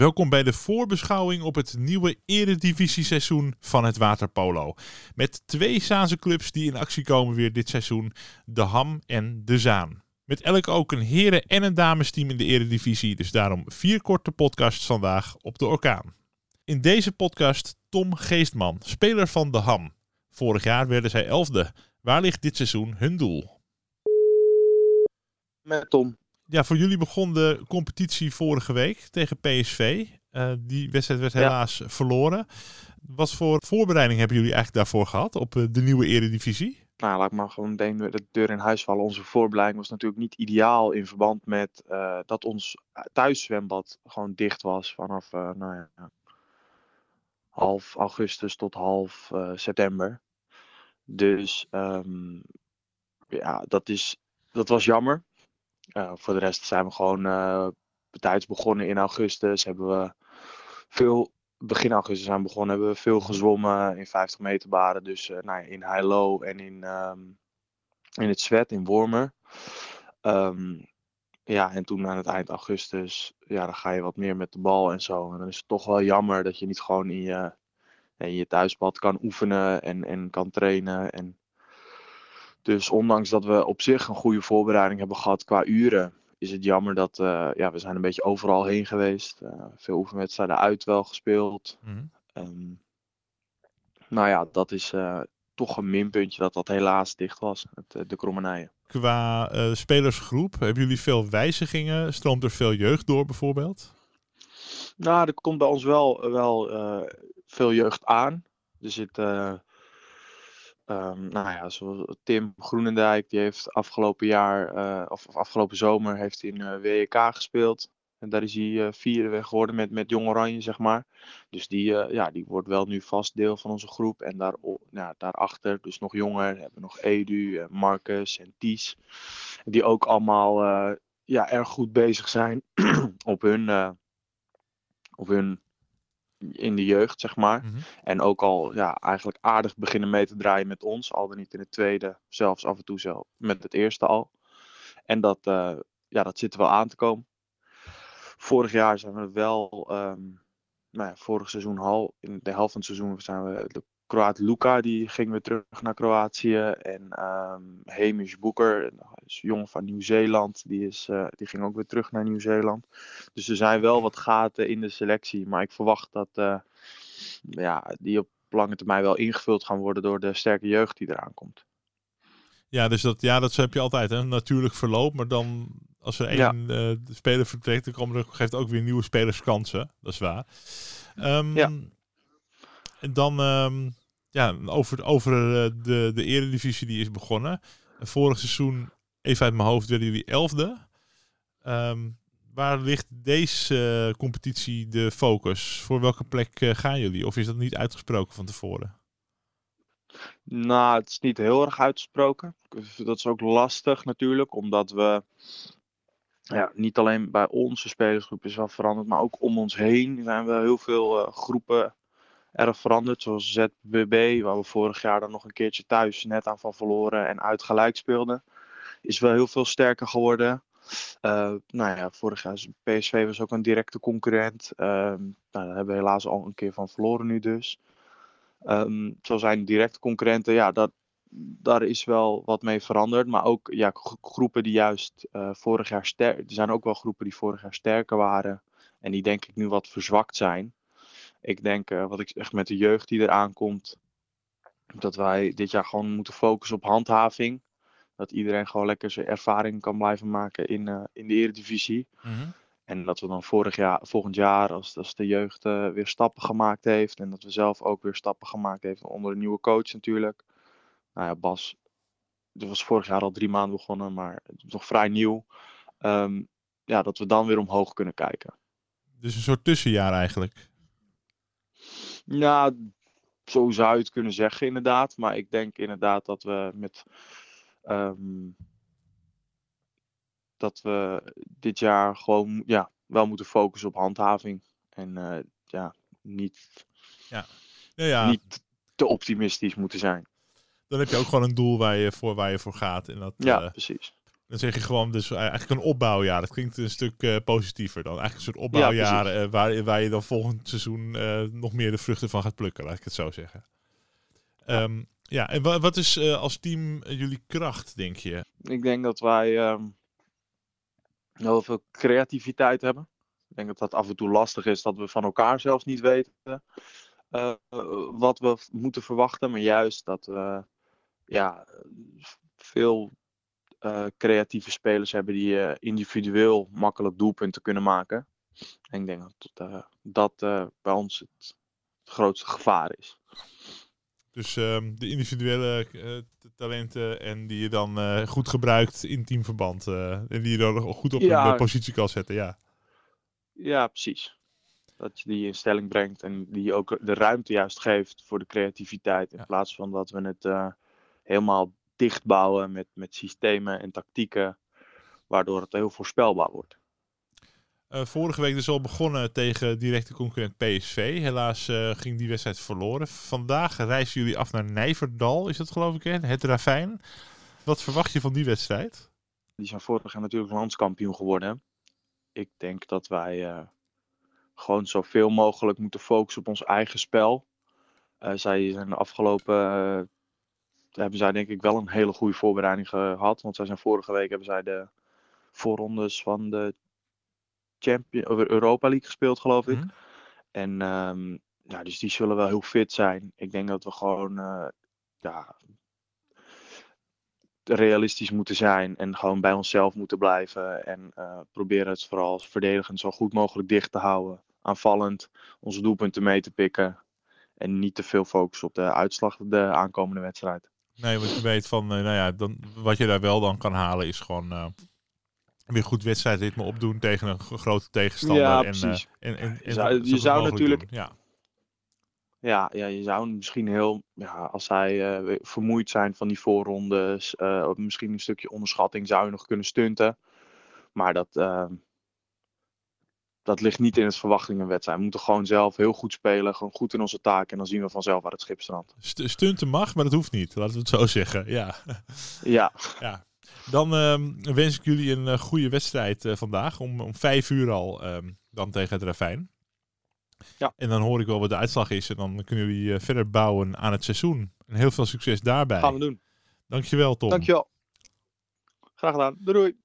Welkom bij de voorbeschouwing op het nieuwe eredivisie-seizoen van het waterpolo. Met twee Zaanse clubs die in actie komen weer dit seizoen, de Ham en de Zaan. Met elk ook een heren- en een damesteam in de eredivisie, dus daarom vier korte podcasts vandaag op de orkaan. In deze podcast Tom Geestman, speler van de Ham. Vorig jaar werden zij elfde. Waar ligt dit seizoen hun doel? Met Tom. Ja, voor jullie begon de competitie vorige week tegen PSV. Uh, die wedstrijd werd helaas verloren. Wat voor voorbereiding hebben jullie eigenlijk daarvoor gehad op uh, de nieuwe eredivisie? Nou, laat ik maar gewoon de deur in huis vallen. Onze voorbereiding was natuurlijk niet ideaal in verband met uh, dat ons thuiszwembad gewoon dicht was vanaf nou ja, half augustus tot half september. Dus um, ja, dat, is, dat was jammer. Voor de rest zijn we gewoon uh, tijds begonnen in augustus. Hebben we veel, begin augustus zijn we begonnen, hebben we veel gezwommen in 50 meter baren. Dus uh, nou ja, in high-low en in, um, in het zwet, in Wormer. Um, ja, en toen aan het eind augustus, ja, dan ga je wat meer met de bal en zo. En dan is het toch wel jammer dat je niet gewoon in je, in je thuisbad kan oefenen en, en kan trainen. En dus ondanks dat we op zich een goede voorbereiding hebben gehad qua uren, is het jammer dat uh, ja, we zijn een beetje overal heen geweest. Uh, veel oefenwedstrijden uit wel gespeeld. Mm. Um, nou ja, dat is uh, toch een minpuntje dat dat helaas dicht was, het, de Krommenijen. Qua spelersgroep, hebben jullie veel wijzigingen? Stroomt er veel jeugd door bijvoorbeeld? Nou, er komt bij ons wel, wel veel jeugd aan. Er zit Um, nou ja, zoals Tim Groenendijk, die heeft afgelopen jaar, uh, of, afgelopen zomer, heeft in uh, WEK gespeeld. En daar is hij uh, vierde geworden met, met Jong Oranje, zeg maar. Dus die, ja, die wordt wel nu vast deel van onze groep. En daar, ja, daarachter, dus nog jonger, hebben we nog Edu, Marcus en Ties. Die ook allemaal ja, erg goed bezig zijn op hun, op hun in de jeugd, zeg maar. Mm -hmm. En ook al ja, eigenlijk aardig beginnen mee te draaien met ons. Al dan niet in het tweede, zelfs af en toe zelf met het eerste al. En dat, uh, ja, dat zit er wel aan te komen. Vorig jaar zijn we wel, um, nou ja, vorig seizoen al, in de helft van het seizoen zijn we de Kroaat Luka, die ging weer terug naar Kroatië. En um, Hamish Boeker, is jong van Nieuw-Zeeland, die, is, uh, die ging ook weer terug naar Nieuw-Zeeland. Dus er zijn wel wat gaten in de selectie. Maar ik verwacht dat uh, ja, die op lange termijn wel ingevuld gaan worden door de sterke jeugd die eraan komt. Ja, dus dat, ja, dat heb je altijd, hè? natuurlijk verloop. Maar dan, als er één ja. uh, speler vertrekt, dan komen er, geeft ook weer nieuwe spelers kansen. Dat is waar. Um, ja. En dan um, ja, over, over de, de eredivisie die is begonnen. Vorig seizoen, even uit mijn hoofd, werden jullie elfde. Um, waar ligt deze uh, competitie de focus? Voor welke plek uh, gaan jullie? Of is dat niet uitgesproken van tevoren? Nou, het is niet heel erg uitgesproken. Dat is ook lastig natuurlijk, omdat we ja, niet alleen bij onze spelersgroep is wel veranderd, maar ook om ons heen zijn we heel veel uh, groepen erg veranderd. Zoals ZBB, waar we vorig jaar dan nog een keertje thuis net aan van verloren en uitgelijk speelden. Is wel heel veel sterker geworden. Uh, nou ja, vorig jaar PSV was ook een directe concurrent. Uh, nou, daar hebben we helaas al een keer van verloren nu dus. Um, zo zijn directe concurrenten, ja, dat, daar is wel wat mee veranderd. Maar ook ja, groepen die juist uh, vorig jaar sterk... Er zijn ook wel groepen die vorig jaar sterker waren. En die denk ik nu wat verzwakt zijn. Ik denk, uh, wat ik zeg met de jeugd die eraan komt, dat wij dit jaar gewoon moeten focussen op handhaving. Dat iedereen gewoon lekker zijn ervaring kan blijven maken in, uh, in de eredivisie. Mm -hmm. En dat we dan vorig jaar, volgend jaar, als, als de jeugd uh, weer stappen gemaakt heeft. En dat we zelf ook weer stappen gemaakt hebben onder een nieuwe coach natuurlijk. Nou ja, Bas, dat was vorig jaar al drie maanden begonnen, maar het is nog vrij nieuw. Um, ja, dat we dan weer omhoog kunnen kijken. Dus een soort tussenjaar eigenlijk. Ja, zo zou je het kunnen zeggen inderdaad. Maar ik denk inderdaad dat we met... Um, dat we dit jaar gewoon ja, wel moeten focussen op handhaving. En uh, ja, niet, ja. Ja, ja. niet te optimistisch moeten zijn. Dan heb je ook gewoon een doel waar je voor, waar je voor gaat. En dat, ja, uh, precies. Dan zeg je gewoon dus eigenlijk een opbouwjaar. Dat klinkt een stuk positiever dan. Eigenlijk een soort opbouwjaar waar, waar je dan volgend seizoen nog meer de vruchten van gaat plukken, laat ik het zo zeggen. Ja, um, ja en wat is als team jullie kracht, denk je? Ik denk dat wij um, heel veel creativiteit hebben. Ik denk dat dat af en toe lastig is dat we van elkaar zelfs niet weten uh, wat we moeten verwachten. Maar juist dat we ja, veel creatieve spelers hebben die individueel makkelijk doelpunten kunnen maken. En ik denk dat dat bij ons het grootste gevaar is. Dus ehm, de individuele talenten en die je dan goed gebruikt in teamverband. en die je dan goed op ja, een positie kan zetten, ja. Ja, precies. Dat je die in stelling brengt en die ook de ruimte juist geeft voor de creativiteit. In plaats van dat we het helemaal dichtbouwen met, met systemen en tactieken. Waardoor het heel voorspelbaar wordt. Uh, vorige week dus al begonnen tegen directe concurrent PSV. Helaas uh, ging die wedstrijd verloren. Vandaag reizen jullie af naar Nijverdal, is dat geloof ik, hè? het Ravijn. Wat verwacht je van die wedstrijd? Die zijn vorig jaar natuurlijk landskampioen geworden ik denk dat wij uh, gewoon zoveel mogelijk moeten focussen op ons eigen spel. Zij zijn de afgelopen. Hebben zij denk ik wel een hele goede voorbereiding gehad. Want zij zijn vorige week hebben zij de voorrondes van de Champion, of Europa League gespeeld, geloof ik. Mm En um, ja, dus die zullen wel heel fit zijn. Ik denk dat we gewoon ja, realistisch moeten zijn en gewoon bij onszelf moeten blijven. En uh, proberen het vooral verdedigend zo goed mogelijk dicht te houden. Aanvallend onze doelpunten mee te pikken. En niet te veel focus op de uitslag de aankomende wedstrijd. Nee, want je weet van, uh, nou ja, dan, wat je daar wel dan kan halen is gewoon weer goed wedstrijdritme opdoen tegen een grote tegenstander. Ja, en, precies. en, en, je zou, je zou natuurlijk, doen. ja. Ja, ja, je zou misschien heel, ja, als zij uh, vermoeid zijn van die voorrondes, uh, misschien een stukje onderschatting zou je nog kunnen stunten. Maar dat, dat ligt niet in het verwachtingenwedstrijd. We moeten gewoon zelf heel goed spelen, gewoon goed in onze taak en dan zien we vanzelf waar het schip strandt. St stunten mag, maar dat hoeft niet, laten we het zo zeggen. Ja. Ja. ja. Dan ehm, wens ik jullie een goede wedstrijd vandaag om, om vijf uur al ehm, dan tegen het Ravijn. Ja. En dan hoor ik wel wat de uitslag is. En dan kunnen jullie uh, verder bouwen aan het seizoen. En heel veel succes daarbij. Gaan we doen. Dankjewel, Tom. Dankjewel. Graag gedaan. Doei. doei.